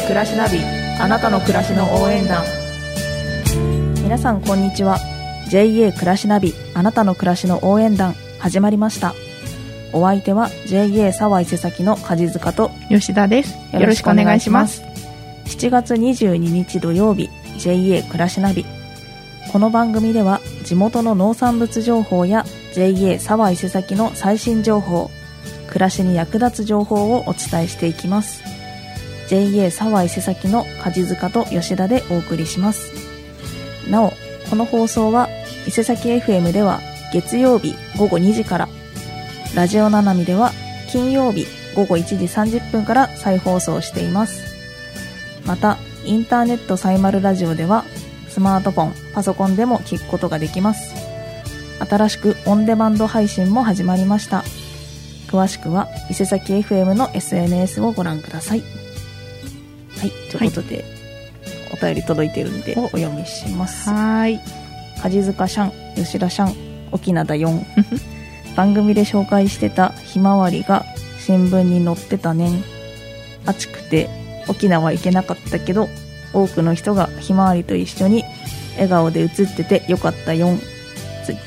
暮らしナビあなたの暮らしの応援団。皆さんこんにちは。JA 暮らしナビあなたの暮らしの応援団始まりました。お相手は JA 沢伊勢崎の梶塚と吉田です。よろしくお願いします。7月22日土曜日 JA 暮らしナビ。この番組では地元の農産物情報や JA 沢伊勢崎の最新情報暮らしに役立つ情報をお伝えしていきます JA 沢伊勢崎の梶塚と吉田でお送りします。なおこの放送は伊勢崎 FM では月曜日午後2時からラジオななみでは金曜日午後1時30分から再放送しています。またインターネットサイマルラジオではスマートフォンパソコンでも聞くことができます。新しくオンデマンド配信も始まりました。詳しくは伊勢崎 FM の SNS をご覧ください。はいということで、お便り届いてるんでお読みします。はい。梶塚シャン吉田シャン沖縄だ4番組で紹介してたひまわりが新聞に載ってたねん暑くて沖縄行けなかったけど多くの人がひまわりと一緒に笑顔で写っててよかった4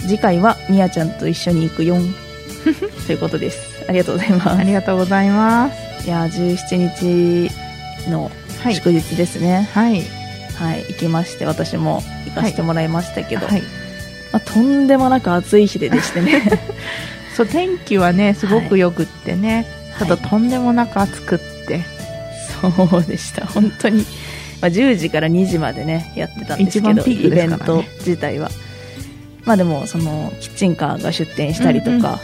次回はみやちゃんと一緒に行く4 ということです。ありがとうございます。ありがとうございます。いやー17日のはい。祝日ですね。はい。はい、行きまして私も行かせてもらいましたけど、はい。まあ、とんでもなく暑い日ででしてね。そう天気はねすごくよくってね、はい。ただとんでもなく暑くって。そうでした。本当に、まあ、10時から2時までねやってたんですけど、一番ピークイベント自体は。まあでもそのキッチンカーが出店したりとうんか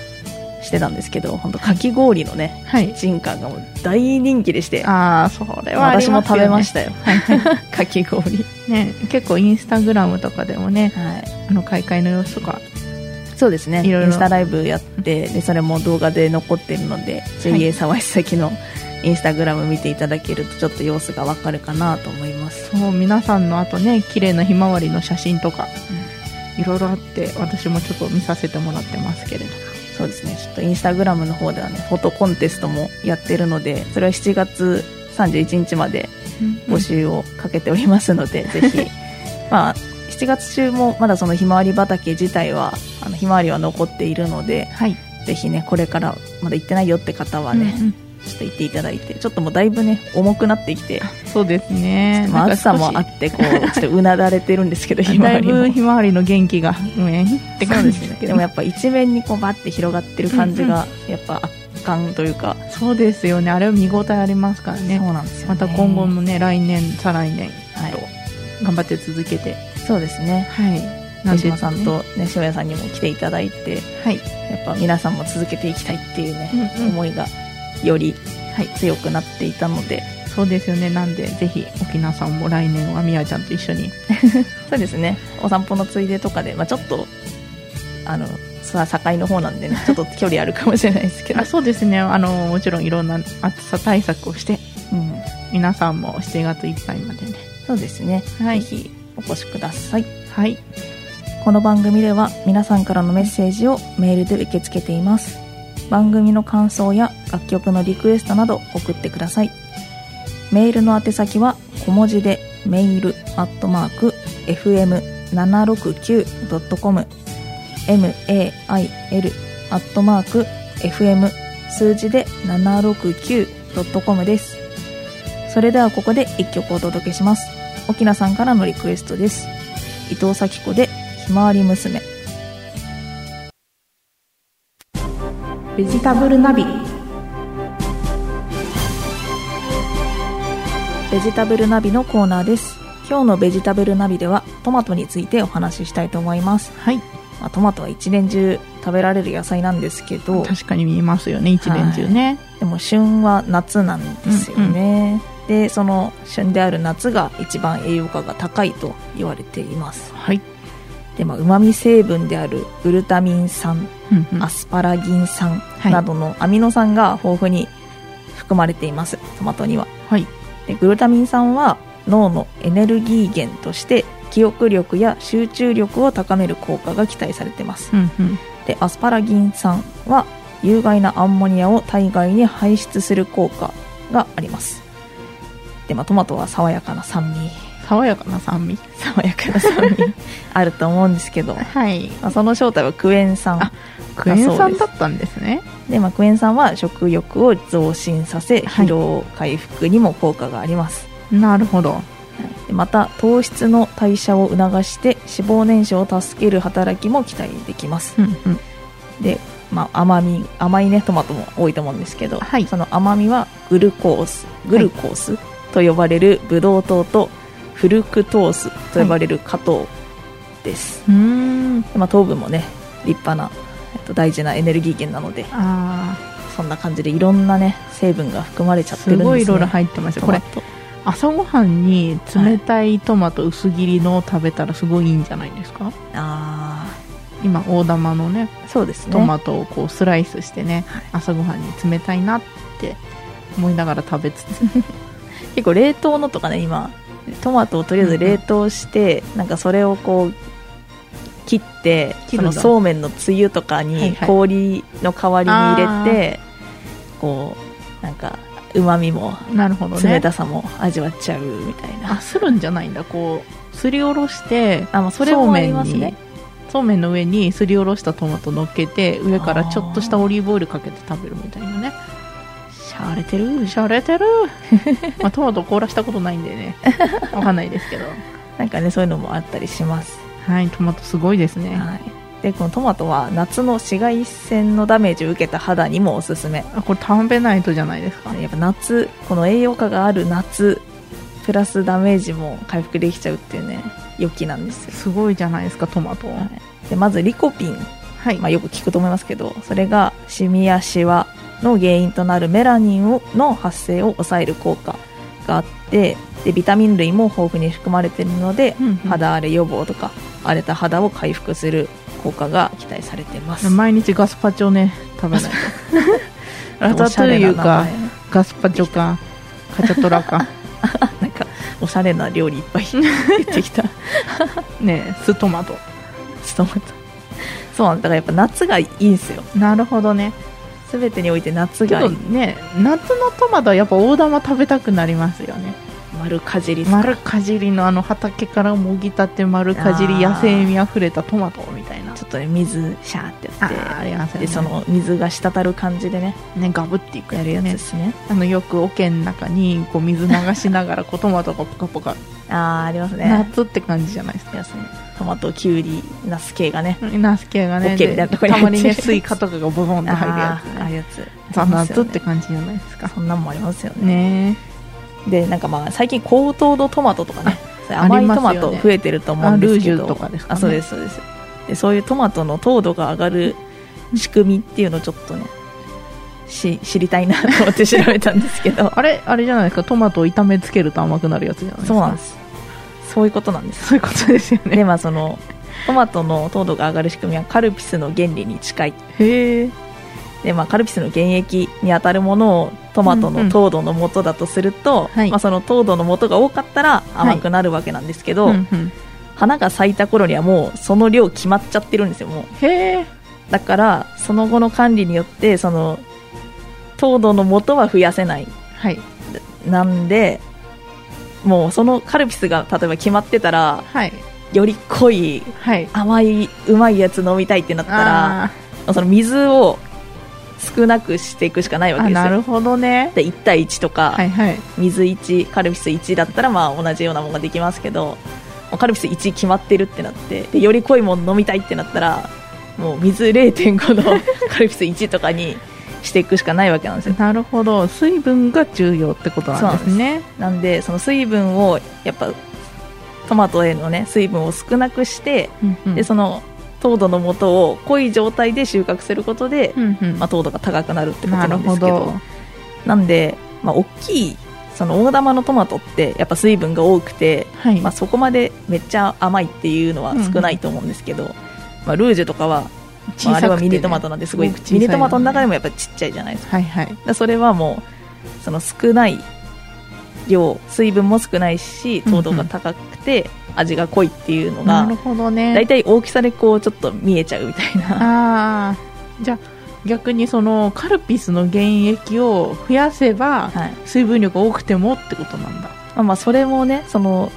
してたんですけど、本当かき氷のねはい。キッチンカーがもう大人気でして、ああそれはあり私もますよね。食べましたよ。はい。は いかき氷。ね結構インスタグラムとかでもねはい。あの開会の様子とかそうですね。いろいろ。インスタライブやってでそれも動画で残ってるので、JA 沢井崎のインスタグラム見ていただけるとちょっと様子がわかるかなと思います、そう皆さんのあとね綺麗なひまわりの写真とかいろいろあって私もちょっと見させてもらってますけれどそうですね。ちょっとインスタグラムの方ではねフォトコンテストもやってるのでそれは7月31日まで募集をかけておりますので、ぜひ。まあ7月中もまだそのひまわり畑自体はあのひまわりは残っているのではい。ぜひねこれからまだ行ってないよって方はね、うんうんちょっと行っていただいてちょっともうだいぶね重くなってきてそうですね。まあ、暑さもあ少ってこうちょっとうなだれてるんですけど ひまわりひまわりの元気がうんって感ですね。でじですけどもやっぱ一面にこうバッて広がってる感じがやっぱ圧巻というか、そうですよね。あれは見応えありますからね。そうなんですよ、ね、また今後もね来年再来年はい。と頑張って続けて。そうですね。はい。手島さんとね塩谷さんにも来ていただいてはい。やっぱ皆さんも続けていきたいっていうね、うんうん。思いがよりはい強くなっていたので。そうですよね。なんでぜひ沖縄さんも来年はみやちゃんと一緒に。そうですね。お散歩のついでとかで、まあ、ちょっとあのさ境の方なんでね ちょっと距離あるかもしれないですけど。あ、そうですね。あのもちろんいろんな暑さ対策をしてうん、皆さんも7月いっぱいまでね。そうですね、はい。ぜひお越しください。はい。この番組では皆さんからのメッセージをメールで受け付けています番組の感想や楽曲のリクエストなど送ってください。メールの宛先は小文字でメールアットマーク fm769.com mail アットマーク fm 数字で 769.com です。それではここで一曲お届けします。沖縄さんからのリクエストです。伊藤咲子でひまわり娘。ベジタブルナビ。ベジタブルナビのコーナーです。今日のベジタブルナビではトマトについてお話ししたいと思います、はい。まあ、トマトは一年中食べられる野菜なんですけど。確かに見えますよね一年中ね、でも旬は夏なんですよね、でその旬である夏が一番栄養価が高いと言われています。はい。でまあ旨味成分であるグルタミン酸うんうん。アスパラギン酸いなどのアミノ酸が豊富に含まれています。トマトには。はい。でグルタミン酸は脳のエネルギー源として記憶力や集中力を高める効果が期待されています。うんうん。でアスパラギン酸は有害なアンモニアを体外に排出する効果があります。で、まあ、トマトは爽やかな酸味爽やかな酸味？爽やかな酸味。あると思うんですけど、はい。まあ、その正体はクエン酸あクエン酸だったんですね。で、まあ、クエン酸は食欲を増進させはい。疲労回復にも効果があります、なるほど。でまた糖質の代謝を促して脂肪燃焼を助ける働きも期待できます。うんうん。で、まあ、甘み甘いねトマトも多いと思うんですけど、はい。その甘みはグルコースグルコースと呼ばれるブドウ糖とフルクトースと呼ばれる果糖です、うーん。でまあ、糖分もね立派な、えっと、大事なエネルギー源なのであそんな感じでいろんなね成分が含まれちゃっーてるんです、ね、すごいいろいろ入ってますよ。これ朝ごはんに冷たいトマト薄切りのを食べたらすごいいいんじゃないですか？あ今大玉のねあそうですね。トマトをこうスライスしてね、はい。朝ごはんに冷たいなって思いながら食べつつ。結構冷凍のとかね今トマトをとりあえず冷凍して、なんかそれをこう切ってそのそうめんのつゆとかはいにはい。氷の代わりに入れて、こうなんかうまみもなるほどね。冷たさも味わっちゃうみたいな。あするんじゃないんだ。こうすりおろしてあまあそれもありますそうめんねにそうめんの上にすりおろしたトマト乗っけて上からちょっとしたオリーブオイルかけて食べるみたいなねしゃれてる？しゃれてる？まあトマト凍らしたことないんでね。わかんないですけど。なんかねそういうのもあったりします、はいトマトすごいですね。はい、でこのトマトは夏の紫外線のダメージを受けた肌にもおすすめ。あこれ食べないとじゃないですか？やっぱ夏この栄養価がある夏プラスダメージも回復できちゃうっていうね良きなんですよ、すごいじゃないですかトマト。はい。でまずリコピン、はい、まあ、よく聞くと思いますけどそれがシミやシワの原因となるメラニンをの発生を抑える効果があってでビタミン類も豊富に含まれているので、うんうん。肌荒れ予防とか荒れた肌を回復する効果が期待されています。毎日ガスパチョね食べないと。ラタトゥイユかガスパチョかカチャトラか。なんかおしゃれな料理いっぱい 出てきた。ねえ酢トマト。ストマト。そうなんだ。だからやっぱ夏がいいんですよ。なるほどね全てにおいて夏がいいね。夏のトマトはやっぱ大玉食べたくなりますよね。丸かじり丸かじりのあの畑からもぎたって丸かじり野生味あふれたトマトみたいなちょっとね水シャーってあやってーありますよね。でその水が滴る感じでねねガブっていくやるやつですねね。あのよく桶の中にこう水流しながらこうトマトがポカポカ、ああありますね。夏って感じじゃないですか。ねトマトキュウリナス系がね。ナス系がねたまにねスイカとかがボボンって入るやつね。ああーあるやつ。夏って感じじゃないですか。そんなんもありますよね。ね。でなんかまあ最近高糖度トマトとかね甘いトマト増えてると思うんですけどあルージュとかですかねあそうですそうですでそういうトマトの糖度が上がる仕組みっていうのをちょっとねし知りたいなと思って調べたんですけど。あれあれじゃないですか？トマトを炒めつけると甘くなるやつじゃないですか？そうなんです。そういうことなんです。そういうことですよね。でまあそのトマトの糖度が上がる仕組みはカルピスの原理に近い。へえ。で、まあ、カルピスの原液に当たるものをトマトの糖度の元だとすると、はい。まあ、その糖度の元が多かったら甘くなるわけなんですけど、うんうん花が咲いた頃にはもうその量決まっちゃってるんですよもう。へえ。だからその後の管理によってその糖度の元は増やせない。はい。なんでもうそのカルピスが例えば決まってたらはい。より濃いはい。甘いうまいやつ飲みたいってなったらあその水を少なくしていくしかないーわけですよ。あなるほどね。で1対1とか、はいはい。水1カルピス1だったらまあ同じようなものができますけどカルピス1決まってるってなってでより濃いもの飲みたいってなったらもう水0.5の カルピス1とかにしていくしかないわけなんですよ。なるほど。水分が重要ってことなんですね。なんでその水分をやっぱトマトへのね水分を少なくして、うんうん。でその糖度の元を濃い状態で収穫することで、うんうん。まあ、糖度が高くなるってことなるほなんですけど。ど。なんで、まあ、大きいその大玉のトマトってやっぱ水分が多くて、はい。まあ、そこまでめっちゃ甘いっていうのは少ないと思うんですけど、まあ、ルージュとかは、まあ、あれはミニトマトなんですごい、すごく小さいミニトマトの中でもやっぱちっちゃいじゃないですか。はいはい。それはもうその少ない量水分も少ないし糖度が高くて味が濃いっていうのがなるほどね。大体大きさでこうちょっと見えちゃうみたいな、ああじゃあ逆にそのカルピスの原液を増やせばはい、水分量が多くてもってことなんだ。まあまあそれもねその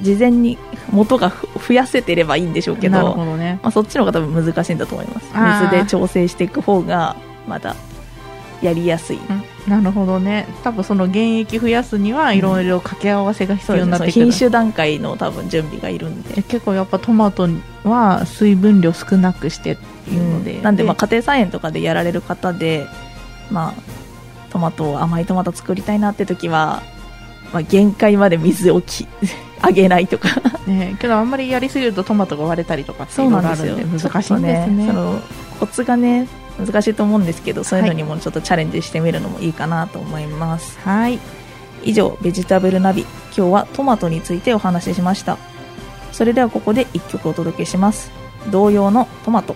事前に元がふ増やせてればいいんでしょうけどね。まあ、そっちの方が多分難しいんだと思います。水で調整していく方がまだやりやすい。うん なるほどね。多分その原液増やすにはいろいろ掛け合わせが必要になってくる、品種段階の多分準備がいるんで。え結構やっぱトマトは水分量少なくしてっていうので、うん。なんでまあ家庭菜園とかでやられる方で、まあ、トマトを甘いトマト作りたいなって時は、まあ、限界まで水をき あげないとか。ねけどあんまりやりすぎるとトマトが割れたりとかっていろいろあるんで難しいんですちょっとねそのコツがね難しいと思うんですけどそういうのにもちょっとチャレンジしてみるのもいいかなと思います。はい。以上ベジタブルナビ。今日はトマトについてお話ししました。それではここで1曲お届けします。同様のトマト。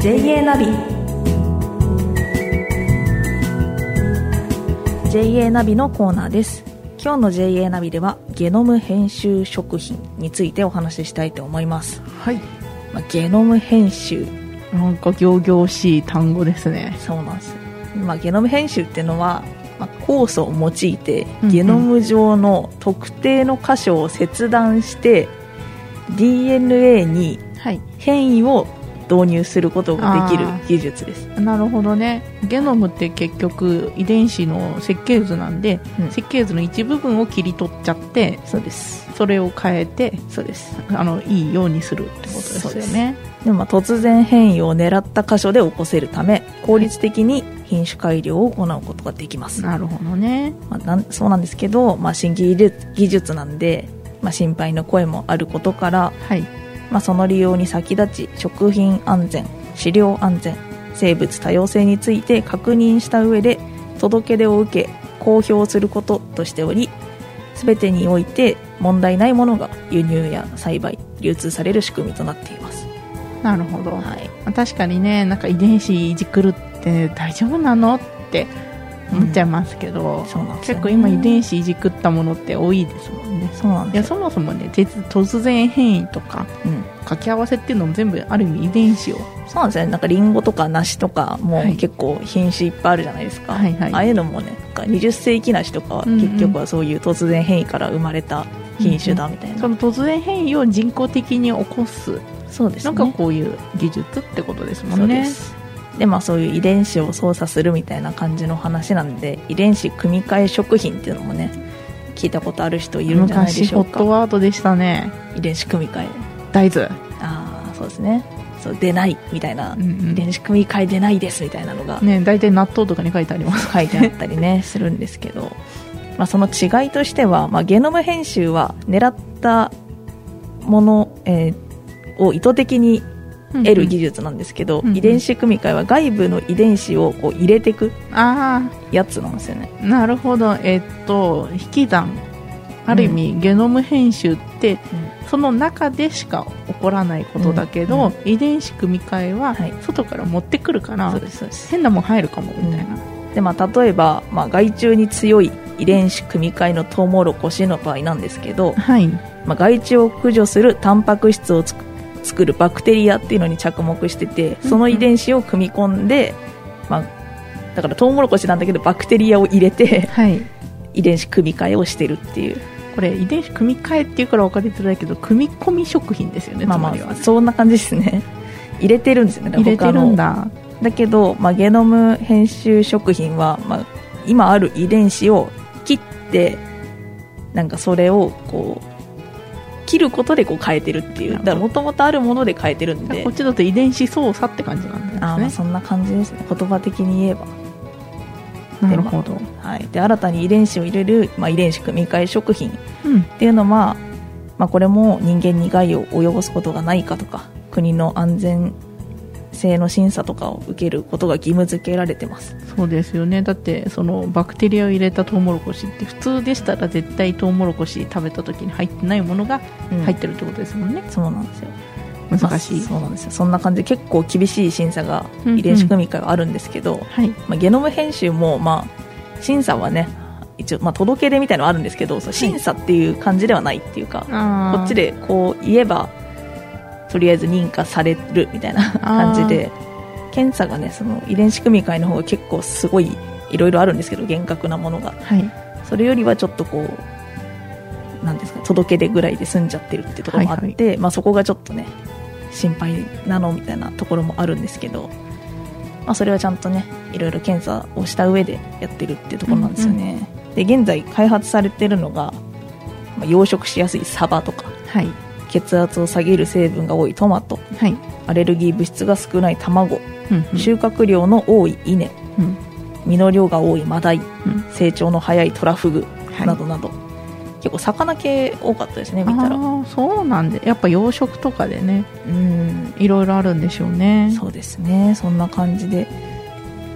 JA ナビ。JA ナビのコーナーです今日の JA ナビではゲノム編集食品についてお話ししたいと思います、はい。まあ、ゲノム編集。なんか仰々しい単語ですね。そうなんです、まあ、ゲノム編集っていうのは、まあ、酵素を用いてうんうん。ゲノム上の特定の箇所を切断して、DNA にはい。変異を導入することができる技術です。なるほどね。ゲノムって結局遺伝子の設計図なんで、うん。設計図の一部分を切り取っちゃってそうです。それを変えてそうです。あのいいようにするってことですよね。でもまあ突然変異を狙った箇所で起こせるため効率的に品種改良を行うことができます、なるほどね。まあ、なんそうなんですけど、まあ、新技術技術なんで、まあ、心配の声もあることからはいまあ、その利用に先立ち食品安全飼料安全生物多様性について確認した上で届け出を受け公表することとしており全てにおいて問題ないものが輸入や栽培流通される仕組みとなっています、なるほど、はい、まあ確かにねなんか遺伝子いじくるって大丈夫なの？って思っちゃいますけど、そうなんね。結構今遺伝子いじくったものって多いですもんね。そうなんいやそもそもね突突然変異とかうん、掛け合わせっていうのも全部ある意味遺伝子を。そうなんですね。なんかリンゴとか梨とかもはい。結構品種いっぱいあるじゃないですか、はいはい。ああいうのもねなんか20世紀梨とかはうんうん。結局はそういう突然変異から生まれた品種だみたいな、その突然変異を人工的に起こす。そうですね。のがこういう技術ってことですもそんね。うですでまあそういう遺伝子を操作するみたいな感じの話なんで遺伝子組み換え食品っていうのもね聞いたことある人いるんじゃないで昔ホットしょうかワードでしたね。遺伝子組み換え。大豆、ああそうですね。そう出ないみたいな、うんうん。遺伝子組み換え出ないですみたいなのが。ね大体納豆とかに書いてあります。書いてあったりねするんですけど、まあ、その違いとしては、まあ、ゲノム編集は狙ったもの、えーを意図的に得る技術なんですけど、うんうん。遺伝子組み換えは外部の遺伝子をこう入れていくあやつなんですよね。あなるほど。えっと引き算。ある意味、ゲノム編集ってその中でしか起こらないことだけど、うん。遺伝子組み換えははい。外から持ってくるから、そうですそうです。変なもん入るかもみたいな、で、まあ、例えば、まあ、害虫に強い遺伝子組み換えのトウモロコシの場合なんですけど、はい。まあ、害虫を駆除するタンパク質をつく作るバクテリアっていうのに着目しててその遺伝子を組み込んで、まあ、だからトウモロコシなんだけどバクテリアを入れてはい。遺伝子組み換えをしてるっていう。これ遺伝子組み換えっていうから分かりづらいけど組み込み食品ですよねまあまあそんな感じですね。入れてるんですよね入れてるんだ。だけど、まあ、ゲノム編集食品は、まあ、今ある遺伝子を切ってなんかそれをこう切ることでこう変えてるっていう。だからもともとあるもので変えてるんで。こっちだと遺伝子操作って感じなんですね。あそんな感じですね。言葉的に言えば、なるほど、はい、で新たに遺伝子を入れる、まあ、遺伝子組み換え食品。っうん。ていうのは、まあ、これも人間に害を及ぼすことがないかとか国の安全性の審査とかを受けることが義務付けられてます。そうですよね。だってそのバクテリアを入れたトウモロコシって普通でしたら絶対トウモロコシ食べた時に入ってないものが入ってるってことですもんね、そうなんですよ。難しい、まあそうなんですよ。そんな感じで結構厳しい審査がうんうん。遺伝子組み換えはあるんですけど、はい。まあ、ゲノム編集も、まあ、審査はね一応、まあ、届け出みたいなのはあるんですけど、審査っていう感じではないっていうか、あー。こっちでこう言えばとりあえず認可されるみたいな感じで。検査がねその遺伝子組み換えの方が結構すごいいろいろあるんですけど厳格なものが。はい。それよりはちょっとこうなんですか届け出ぐらいで済んじゃってるってところもあって、まあ、そこがちょっとね心配なのみたいなところもあるんですけど、まあ、それはちゃんとねいろいろ検査をした上でやってるってところなんですよね、で現在開発されてるのが、まあ、養殖しやすいサバとか。はい血圧を下げる成分が多いトマト。はい。アレルギー物質が少ない卵。うんうん。収穫量の多い稲。うん。実の量が多いマダイ。うん。成長の早いトラフグ。はい。などなど、結構魚系多かったですね見たら。そうなんでやっぱ養殖とかでね。うん。いろいろあるんでしょうね。そうですね。そんな感じで。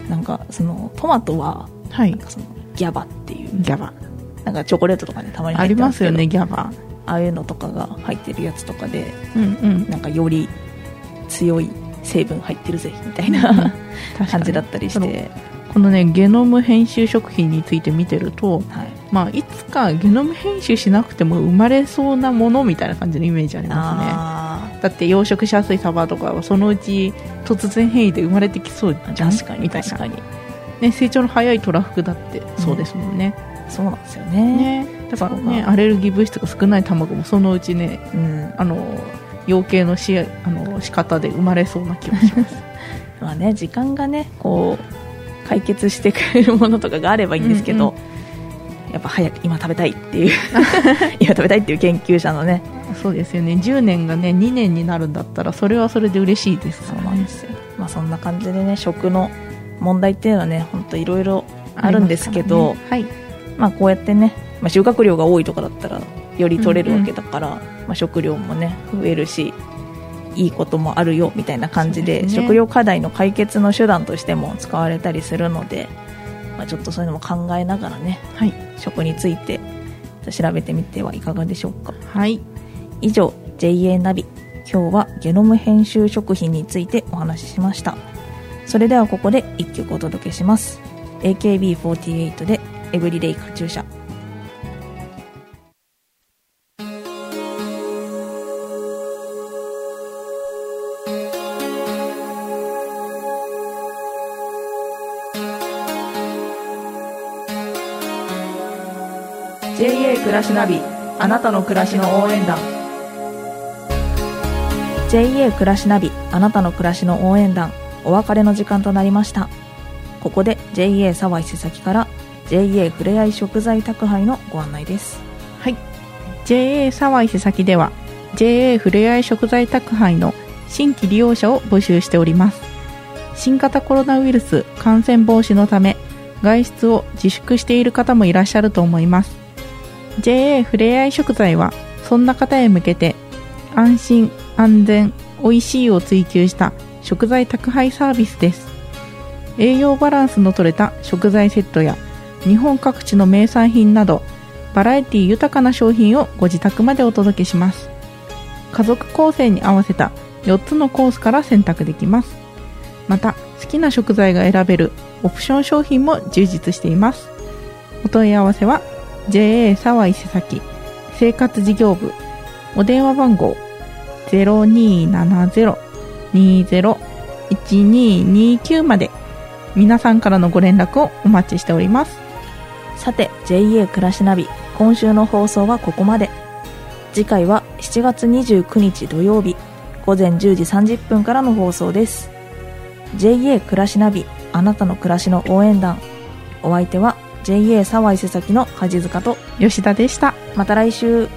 なんかそのトマトははい。なんかそのギャバっていう。ギャバ。なんかチョコレートとかねたまにあ入ってけど。りますよねギャバああいうのとかが入ってるやつとかでうんうん。なんかより強い成分入ってるぜみたいな 確かに。感じだったりして、このねゲノム編集食品について見てるとはい、まあいつかゲノム編集しなくても生まれそうなものみたいな感じのイメージありますね。あだって養殖しやすいサバとかはそのうち突然変異で生まれてきそうーじゃん？確かに確かに。ね、成長の早いトラフグだってそうですもんね,、そうなんですよね。ねだからねアレルギー物質が少ない卵もそのうちねうん。あの養鶏のしあの仕方で生まれそうな気がします。まあね時間がねこう解決してくれるものとかがあればいいんですけど、やっぱ早く今食べたいっていう 今食べたいっていう研究者のね。そうですよね。10年がね2年になるんだったらそれはそれで嬉しいですそうなんですよ、まあ、そんな感じでね食の問題っていうのはね本当いろいろあるんですけどありますからね。まあこうやってね、まあ、収穫量が多いとかだったらより取れるわけだから、まあ、食料もね増えるしいいこともあるよみたいな感じでね。食料課題の解決の手段としても使われたりするので、まあ、ちょっとそういうのも考えながらねはい、食について調べてみてはいかがでしょうか。はい、以上 JA ナビ。今日はゲノム編集食品についてお話ししました。それではここで1曲お届けします。AKB48 でエブリデイカチューシャ「暮らしナビあなたの暮らしの応援団」JA 暮らしナビあなたの暮らしの応援団。お別れの時間となりました。ここで JA 沢井瀬崎から JA ふれあい食材宅配のご案内です。はい、JA 沢井瀬崎では JA ふれあい食材宅配の新規利用者を募集しております。新型コロナウイルス感染防止のため外出を自粛している方もいらっしゃると思います。JA ふれあい食材はそんな方へ向けて安心安全美味しいを追求した食材宅配サービスです。栄養バランスの取れた食材セットや日本各地の名産品などバラエティ豊かな商品をご自宅までお届けします。家族構成に合わせた4つのコースから選択できます。また好きな食材が選べるオプション商品も充実しています。お問い合わせは JA 沢井瀬崎生活事業部。お電話番号0270-20-1229まで。皆さんからのご連絡をお待ちしております。さて JA 暮らしナビ今週の放送はここまで。次回は7月29日土曜日午前10時30分からの放送です。JA 暮らしナビあなたの暮らしの応援団。お相手は JA 沢井瀬崎の梶塚と吉田でした。また来週